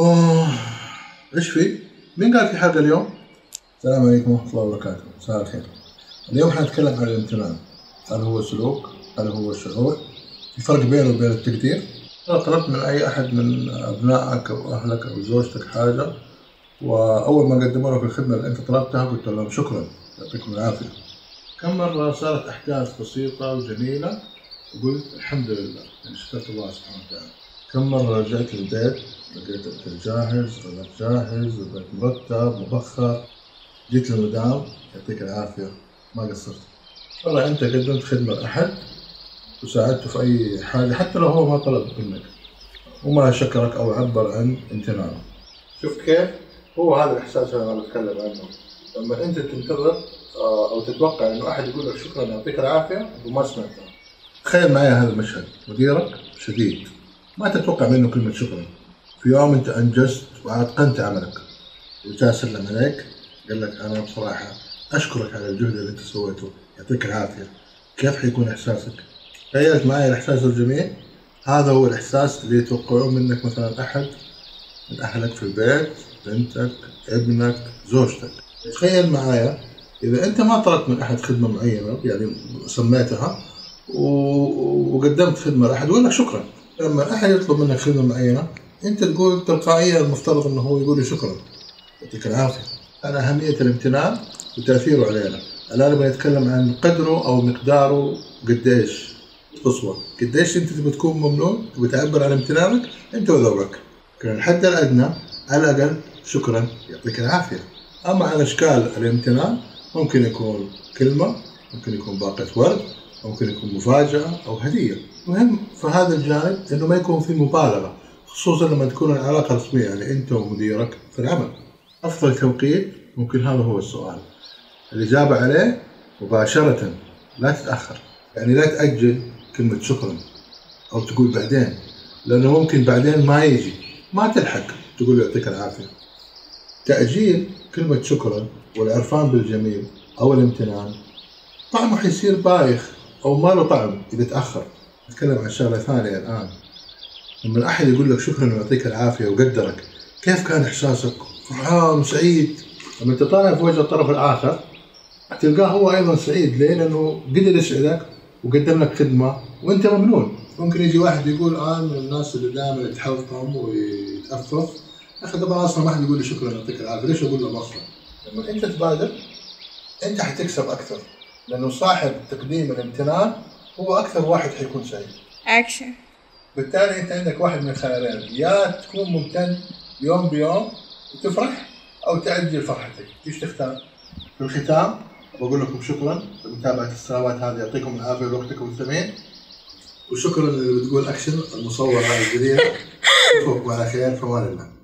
أوه إيش في؟ مين قال في حلقة اليوم؟ السلام عليكم ورحمة الله وبركاته، مساء الخير. اليوم حنتكلم عن الامتنان. هل هو سلوك؟ هل هو شعور؟ في فرق بينه وبين التقدير؟ لو طلبت من أي أحد من أبنائك أو أهلك أو زوجتك حاجة وأول ما قدموا لك الخدمة اللي أنت طلبتها قلت لهم شكرا يعطيكم العافية. كم مرة صارت أحداث بسيطة وجميلة وقلت الحمد لله يعني شكرت الله سبحانه وتعالى. كم مرة رجعت للبيت لقيت الأكل جاهز، غداك جاهز، البيت مرتب، مبخر، جيت للمدام يعطيك العافية ما قصرت. والله أنت قدمت خدمة لأحد وساعدته في أي حاجة حتى لو هو ما طلب منك وما شكرك أو عبر عن امتنانه. شوف كيف؟ هو هذا الإحساس اللي أنا بتكلم عنه. لما أنت تنتظر آه، أو تتوقع إنه أحد يقول لك شكرا يعطيك العافية وما سمعته. تخيل معي هذا المشهد مديرك شديد ما تتوقع منه كلمة شكرا. في يوم أنت أنجزت وأتقنت عملك. وجاء سلم عليك قال لك أنا بصراحة أشكرك على الجهد اللي أنت سويته. يعطيك العافية. كيف حيكون إحساسك؟ تخيلت معي الإحساس الجميل؟ هذا هو الإحساس اللي يتوقعوه منك مثلا أحد. من أهلك في البيت بنتك ابنك زوجتك. تخيل معايا إذا أنت ما طلبت من أحد خدمة معينة يعني سميتها وقدمت خدمة لأحد يقول لك شكرا. لما أحد يطلب منك خدمة معينة أنت تقول تلقائيا المفترض أنه هو يقول شكرا. يعطيك العافية. أنا أهمية الامتنان وتأثيره علينا. الآن نبغى نتكلم عن قدره أو مقداره قديش. قصوى قديش أنت تبي تكون ممنون؟ تبي تعبر عن امتنانك؟ أنت وذوقك. كان الحد الأدنى على الأقل شكرا. يعطيك العافية. أما عن أشكال الامتنان ممكن يكون كلمة ممكن يكون باقة ورد ممكن يكون مفاجأة أو هدية مهم في هذا الجانب إنه ما يكون في مبالغة خصوصا لما تكون العلاقة رسمية يعني أنت ومديرك في العمل. أفضل توقيت ممكن هذا هو السؤال. الإجابة عليه مباشرة لا تتأخر يعني لا تأجل كلمة شكرا أو تقول بعدين لأنه ممكن بعدين ما يجي ما تلحق تقول له يعطيك العافية. تأجيل كلمة شكرا والعرفان بالجميل أو الامتنان طعمه حيصير بايخ أو ما له طعم اذا تاخر. نتكلم عن شغلة ثانية الآن لما احد يقول لك شكرا ويعطيك العافية وقدرك كيف كان إحساسك؟ فرحان وسعيد لما انت في وجه الطرف الآخر تلقاه هو أيضا سعيد ليه؟ لأنه قدر يسعدك وقدم لك خدمة وأنت ممنون ممكن يجي واحد يقول أنا من الناس اللي دائما يتحطم ويتأفف يا أخي طبعا أصلا ما حد يقول لي شكرا يعطيك العافية ليش أقول له أصلا؟ لما أنت تبادر أنت حتكسب أكثر لأنه صاحب تقديم الامتنان هو أكثر واحد حيكون سعيد. اكشن بالتالي أنت عندك واحد من الخيارين يا تكون ممتن يوم بيوم وتفرح أو تاجل فرحتك. إيش تختار؟ في الختام بقول لكم شكرا لمتابعة السنوات هذه. يعطيكم العافية لوقتكم الثمين. وشكرا للي بتقول أكشن المصور هذه الجديده اشوفكم على خير. في أمان الله.